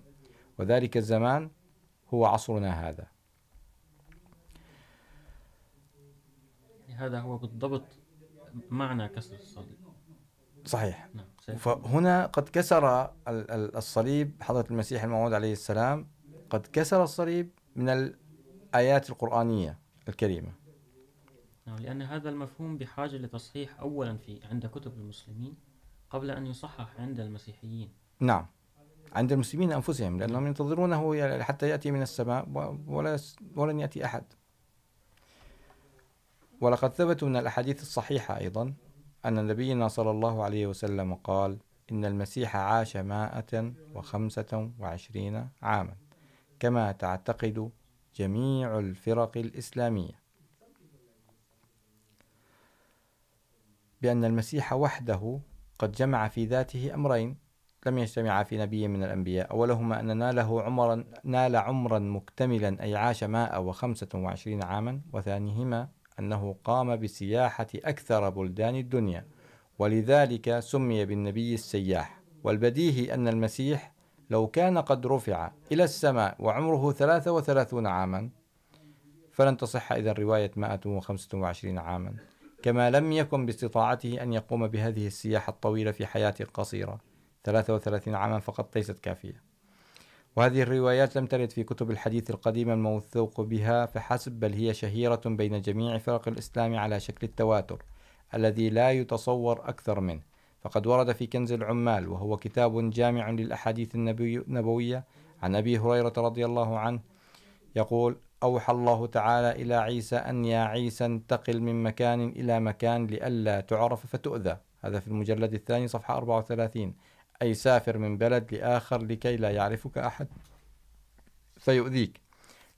وذلك الزمان هو عصرنا هذا. هذا هو بالضبط معنى كسر الصليب. صحيح. فهنا قد كسر الصليب حضرة المسيح الموعود عليه السلام قد كسر الصليب من الآيات القرآنية الكريمة. لأن هذا المفهوم بحاجة لتصحيح أولا في عند كتب المسلمين قبل أن يصحح عند المسيحيين. نعم عند المسلمين أنفسهم لأنهم ينتظرونه حتى يأتي من السماء ولا ولن يأتي أحد. ولقد ثبت من الأحاديث الصحيحة أيضا أن نبينا صلى الله عليه وسلم قال إن المسيح عاش مائة وخمسة وعشرين عاما. كما تعتقد جميع الفرق الإسلامية. بأن المسيح وحده قد جمع في ذاته أمرين، لم يجتمع في نبي من الأنبياء، أولهما أن ناله عمرا نال عمرا مكتملا أي عاش ماء وخمسة وعشرين عاما، وثانيهما أنه قام بسياحة أكثر بلدان الدنيا، ولذلك سمي بالنبي السياح. والبديهي أن المسيح لو كان قد رفع إلى السماء وعمره ثلاثة وثلاثون عاما، فلن تصح إذا رواية مائة وخمسة وعشرين عاما، كما لم يكن باستطاعته أن يقوم بهذه السياحة الطويلة في حياة قصيرة 33 عاما فقط ليست كافية. وهذه الروايات لم ترد في كتب الحديث القديمة الموثوق بها، فحسب، بل هي شهيرة بين جميع فرق الإسلام على شكل التواتر، الذي لا يتصور أكثر منه. فقد ورد في كنز العمال وهو كتاب جامع للأحاديث النبوية. عن أبي هريرة رضي الله عنه يقول أوحى الله تعالى إلى عيسى أن يا عيسى انتقل من مكان إلى مكان لئلا تعرف فتؤذى. هذا في المجلد الثاني صفحة 34 أي سافر من بلد لآخر لكي لا يعرفك أحد فيؤذيك.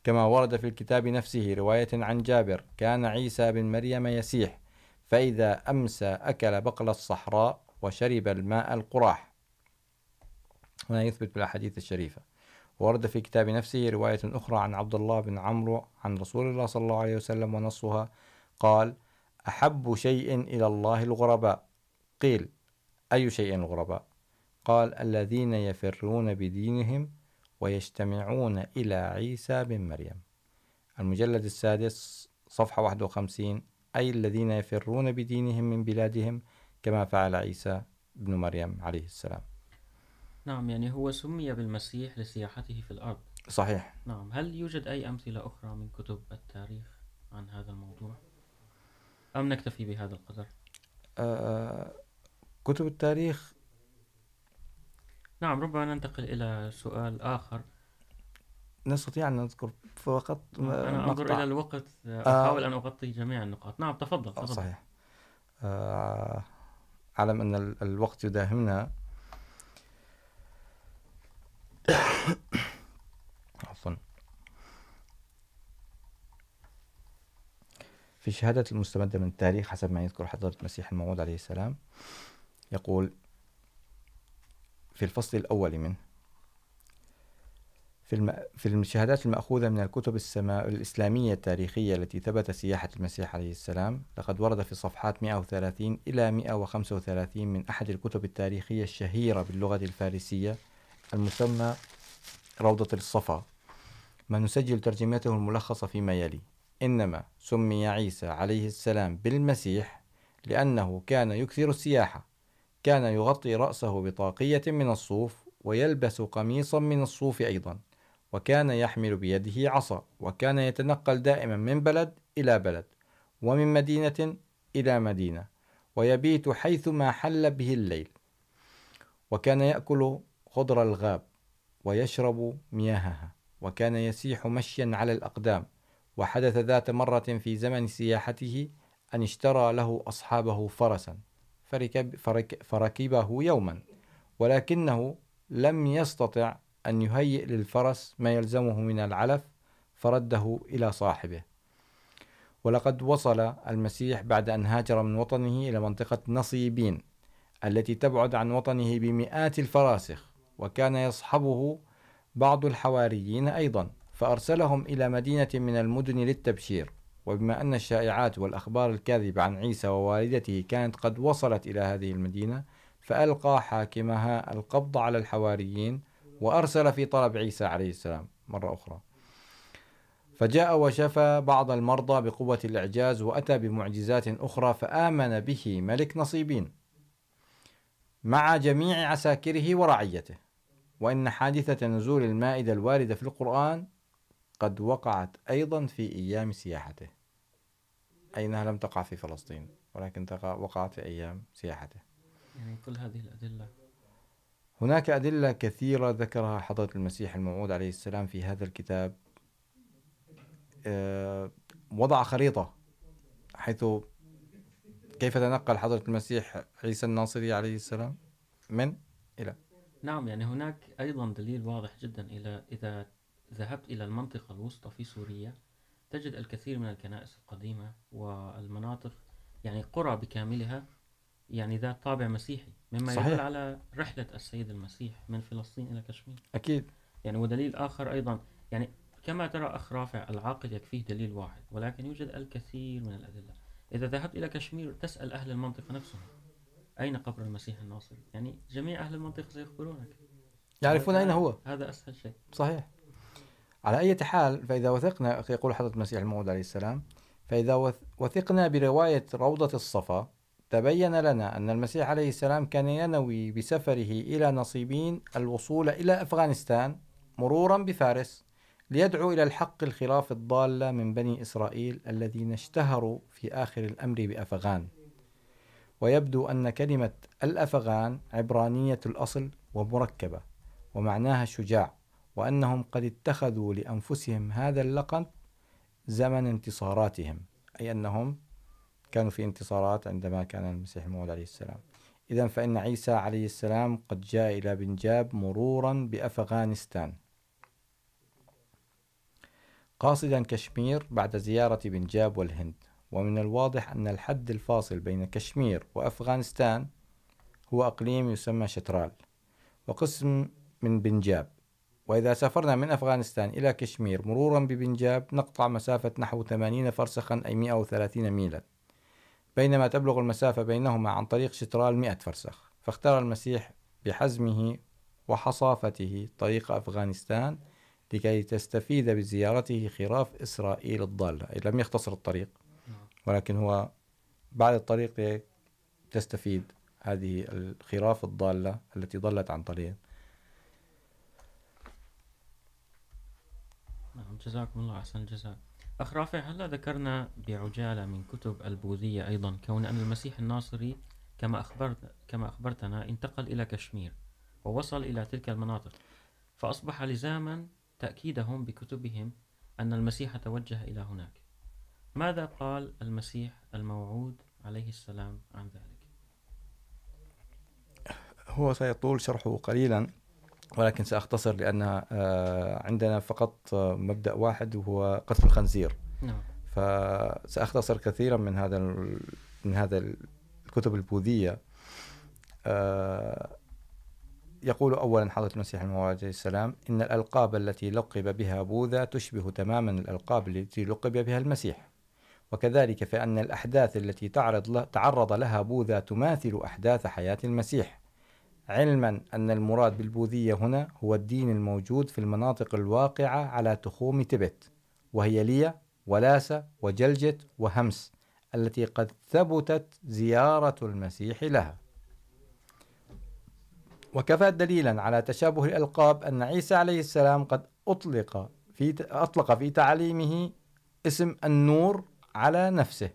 كما ورد في الكتاب نفسه رواية عن جابر كان عيسى بن مريم يسيح، فإذا أمسى أكل بقل الصحراء وشرب الماء القراح. هنا يثبت بالأحاديث الشريفة. ورد في كتاب نفسه رواية أخرى عن عبد الله بن عمرو عن رسول الله صلى الله عليه وسلم ونصها. قال أحب شيء إلى الله الغرباء. قيل أي شيء الغرباء؟ قال الذين يفرون بدينهم ويجتمعون إلى عيسى بن مريم. المجلد السادس صفحة 51 أي الذين يفرون بدينهم من بلادهم كما فعل عيسى بن مريم عليه السلام. نعم يعني هو سمي بالمسيح لسياحته في الأرض. صحيح. نعم هل يوجد أي أمثلة أخرى من كتب التاريخ عن هذا الموضوع؟ أم نكتفي بهذا القدر؟ آه كتب التاريخ؟ نعم ربما ننتقل إلى سؤال آخر. نستطيع أن نذكر فقط أنا أنظر مقطع. إلى الوقت أحاول أن أغطي جميع النقاط. نعم تفضل تفضل. صحيح. آه أعلم أن الوقت يداهمنا. عفوا. في شهادة المستمدة من التاريخ حسب ما يذكر حضرة المسيح الموعود عليه السلام، يقول في الفصل الأول منه في الم... في الشهادات المأخوذة من الكتب السما... الإسلامية التاريخية التي ثبت سياحة المسيح عليه السلام. لقد ورد في صفحات 130 إلى 135 من أحد الكتب التاريخية الشهيرة باللغة الفارسية، المسمى روضة الصفا. ما نسجل ترجمته الملخصة فيما يلي. إنما سمي عيسى عليه السلام بالمسيح لأنه كان يكثر السياحة كان يغطي رأسه بطاقية من الصوف ويلبس قميصا من الصوف أيضا. وكان يحمل بيده عصا، وكان يتنقل دائما من بلد إلى بلد، ومن مدينة إلى مدينة، ويبيت حيثما حل به الليل. وكان يأكل خضر الغاب ويشرب مياهها، وكان يسيح مشيا على الأقدام، وحدث ذات مرة في زمن سياحته أن اشترى له أصحابه فرسا، فركب فرك فركبه يوما، ولكنه لم يستطع أن يهيئ للفرس ما يلزمه من العلف فرده إلى صاحبه. ولقد وصل المسيح بعد أن هاجر من وطنه إلى منطقة نصيبين التي تبعد عن وطنه بمئات الفراسخ، وكان يصحبه بعض الحواريين أيضا، فأرسلهم إلى مدينة من المدن للتبشير. وبما أن الشائعات والأخبار الكاذبة عن عيسى ووالدته كانت قد وصلت إلى هذه المدينة، فألقى حاكمها القبض على الحواريين وأرسل في طلب عيسى عليه السلام مرة أخرى. فجاء وشفى بعض المرضى بقوة الإعجاز وأتى بمعجزات أخرى فآمن به ملك نصيبين مع جميع عساكره ورعيته. وإن حادثة نزول المائدة الواردة في القرآن قد وقعت أيضا في أيام سياحته. أي أنها لم تقع في فلسطين؟ ولكن وقعت في أيام سياحته. يعني كل هذه الأدلة هناك أدلة كثيرة ذكرها حضرة المسيح الموعود عليه السلام في هذا الكتاب. وضع خريطة، حيث كيف تنقل حضرة المسيح عيسى الناصري عليه السلام؟ من؟ إلى. نعم، يعني هناك أيضا دليل واضح جدا إلى إذا ذهبت إلى المنطقة الوسطى في سوريا، تجد الكثير من الكنائس القديمة والمناطق، يعني قرى بكاملها يعني ذات طابع مسيحي مما صحيح. يدل على رحلة السيد المسيح من فلسطين إلى كشمير. أكيد. يعني ودليل آخر أيضا يعني كما ترى أخ رافع العاقل يكفيه دليل واحد ولكن يوجد الكثير من الأدلة. إذا ذهبت إلى كشمير تسأل أهل المنطقة نفسهم أين قبر المسيح الناصري؟ يعني جميع أهل المنطقة سيخبرونك. يعرفون أين هو. هذا أسهل شيء. صحيح. على أي حال فإذا وثقنا يقول حضرة المسيح الموعود عليه السلام فإذا وثقنا برواية روضة الصفا تبين لنا أن المسيح عليه السلام كان ينوي بسفره إلى نصيبين الوصول إلى أفغانستان مرورا بفارس ليدعو إلى الحق الخلاف الضالة من بني إسرائيل الذين اشتهروا في آخر الأمر بأفغان. ويبدو أن كلمة الأفغان عبرانية الأصل ومركبة، ومعناها شجاع، وأنهم قد اتخذوا لأنفسهم هذا اللقب زمن انتصاراتهم، أي أنهم كانوا في انتصارات عندما كان المسيح الموعود عليه السلام. إذا فإن عيسى عليه السلام قد جاء إلى بنجاب مرورا بأفغانستان. قاصدا كشمير بعد زيارة بنجاب والهند. ومن الواضح أن الحد الفاصل بين كشمير وأفغانستان هو أقليم يسمى شترال، وقسم من بنجاب. وإذا سافرنا من أفغانستان إلى كشمير مرورا ببنجاب، نقطع مسافة نحو 80 فرسخا أي 130 ميلا. بينما تبلغ المسافة بينهما عن طريق شترال 100 فرسخ، فاختار المسيح بحزمه وحصافته طريق أفغانستان لكي تستفيد بزيارته خراف إسرائيل الضالة. لم يختصر الطريق، ولكن هو بعد الطريق تستفيد هذه الخراف الضالة التي ضلت عن طريق. جزاكم الله، أحسن الجزاء أخ رافع، هلا ذكرنا بعجالة من كتب البوذية أيضا، كون أن المسيح الناصري كما أخبرت كما أخبرتنا، انتقل إلى كشمير ووصل إلى تلك المناطق. فأصبح لزاما تأكيدهم بكتبهم أن المسيح توجه إلى هناك. ماذا قال المسيح الموعود عليه السلام عن ذلك؟ هو سيطول شرحه قليلا. ولكن سأختصر لأن عندنا فقط مبدأ واحد وهو قتل الخنزير. نعم. فسأختصر كثيرا من هذا من هذا الكتب البوذية. يقول أولا حضرة المسيح الموعود عليه السلام إن الألقاب التي لقب بها بوذا تشبه تماما الألقاب التي لقب بها المسيح. وكذلك فإن الأحداث التي تعرض تعرض لها بوذا تماثل أحداث حياة المسيح. علما أن المراد بالبوذية هنا هو الدين الموجود في المناطق الواقعة على تخوم تبت، وهي ليا ولاسة، وجلجت، وهمس، التي قد ثبتت زيارة المسيح لها. وكفى دليلا على تشابه الألقاب أن عيسى عليه السلام قد أطلق في أطلق في تعليمه اسم النور على نفسه،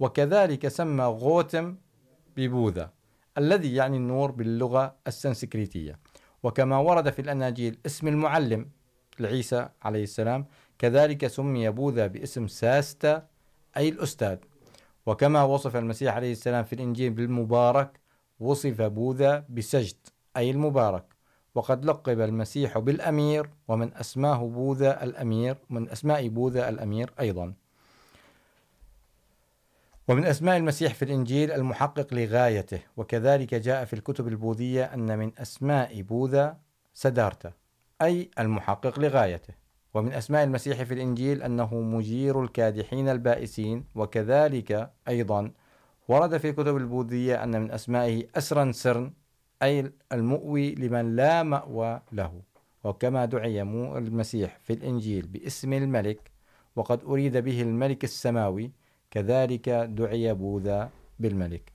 وكذلك سمى غوتم ببوذا. الذي يعني النور باللغة السنسكريتية. وكما ورد في الأناجيل، اسم المعلم لعيسى عليه السلام، كذلك سمي بوذا باسم ساستا أي الأستاذ. وكما وصف المسيح عليه السلام في الإنجيل بالمبارك، وصف بوذا بسجد، أي المبارك. وقد لقب المسيح بالأمير، ومن أسماه بوذا الأمير، من أسماء بوذا الأمير أيضا. ومن أسماء المسيح في الإنجيل المحقق لغايته، وكذلك جاء في الكتب البوذية أن من أسماء بوذا سدارتا، أي المحقق لغايته. ومن أسماء المسيح في الإنجيل أنه مجير الكادحين البائسين، وكذلك أيضا ورد في الكتب البوذية أن من أسمائه أسرا سرن، أي المؤوي لمن لا مأوى له. وكما دعي المسيح في الإنجيل باسم الملك، وقد أريد به الملك السماوي كذلك دعي بوذا بالملك.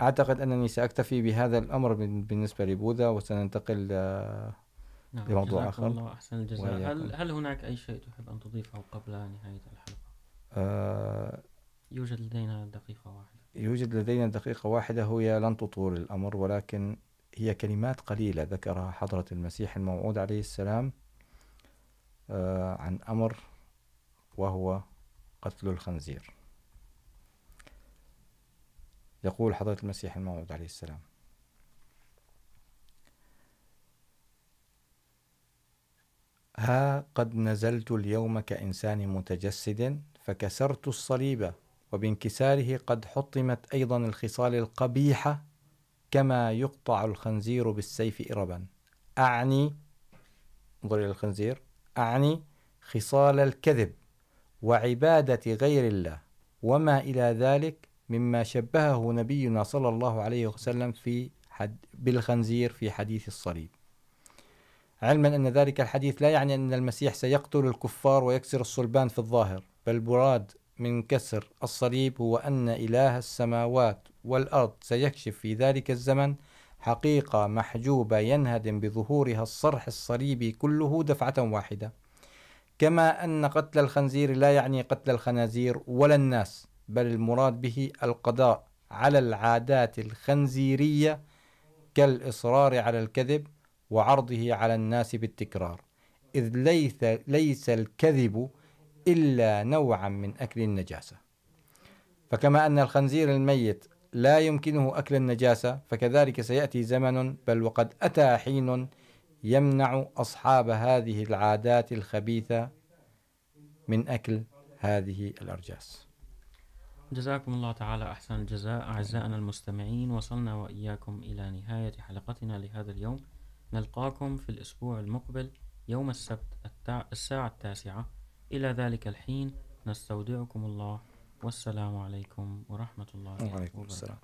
أعتقد أنني سأكتفي بهذا الأمر بالنسبة لبوذا وسننتقل نعم لموضوع آخر. الله أحسن الجزاء. هل, هل هناك أي شيء تحب أن تضيفه قبل نهاية الحلقة؟ آه يوجد لدينا دقيقة واحدة. يوجد لدينا دقيقة واحدة هي لن تطول الأمر ولكن هي كلمات قليلة ذكرها حضرة المسيح الموعود عليه السلام آه عن أمر وهو قتل الخنزير. يقول حضرة المسيح الموعود عليه السلام. ها قد نزلت اليوم كإنسان متجسد فكسرت الصليب وبانكساره قد حطمت أيضا الخصال القبيحة كما يقطع الخنزير بالسيف إربا. أعني، انظر إلى الخنزير، أعني خصال الكذب وعبادة غير الله. وما إلى ذلك مما شبهه نبينا صلى الله عليه وسلم في حد بالخنزير في حديث الصليب. علما أن ذلك الحديث لا يعني أن المسيح سيقتل الكفار ويكسر الصلبان في الظاهر، بل مراد من كسر الصليب هو أن إله السماوات والأرض سيكشف في ذلك الزمن حقيقة محجوبة ينهدم بظهورها الصرح الصليبي كله دفعة واحدة. كما أن قتل الخنزير لا يعني قتل الخنازير ولا الناس. بل المراد به القضاء على العادات الخنزيرية كالإصرار على الكذب وعرضه على الناس بالتكرار. إذ ليس, ليس الكذب إلا نوعا من أكل النجاسة. فكما أن الخنزير الميت لا يمكنه أكل النجاسة فكذلك سيأتي زمن بل وقد أتى حين يمنع أصحاب هذه العادات الخبيثة من أكل هذه الأرجاس. جزاكم الله تعالى أحسن الجزاء. أعزائنا المستمعين وصلنا وإياكم إلى نهاية حلقتنا لهذا اليوم. نلقاكم في الأسبوع المقبل يوم السبت الساعة التاسعة. إلى ذلك الحين نستودعكم الله. والسلام عليكم ورحمة الله وعليكم وبركاته. السلام.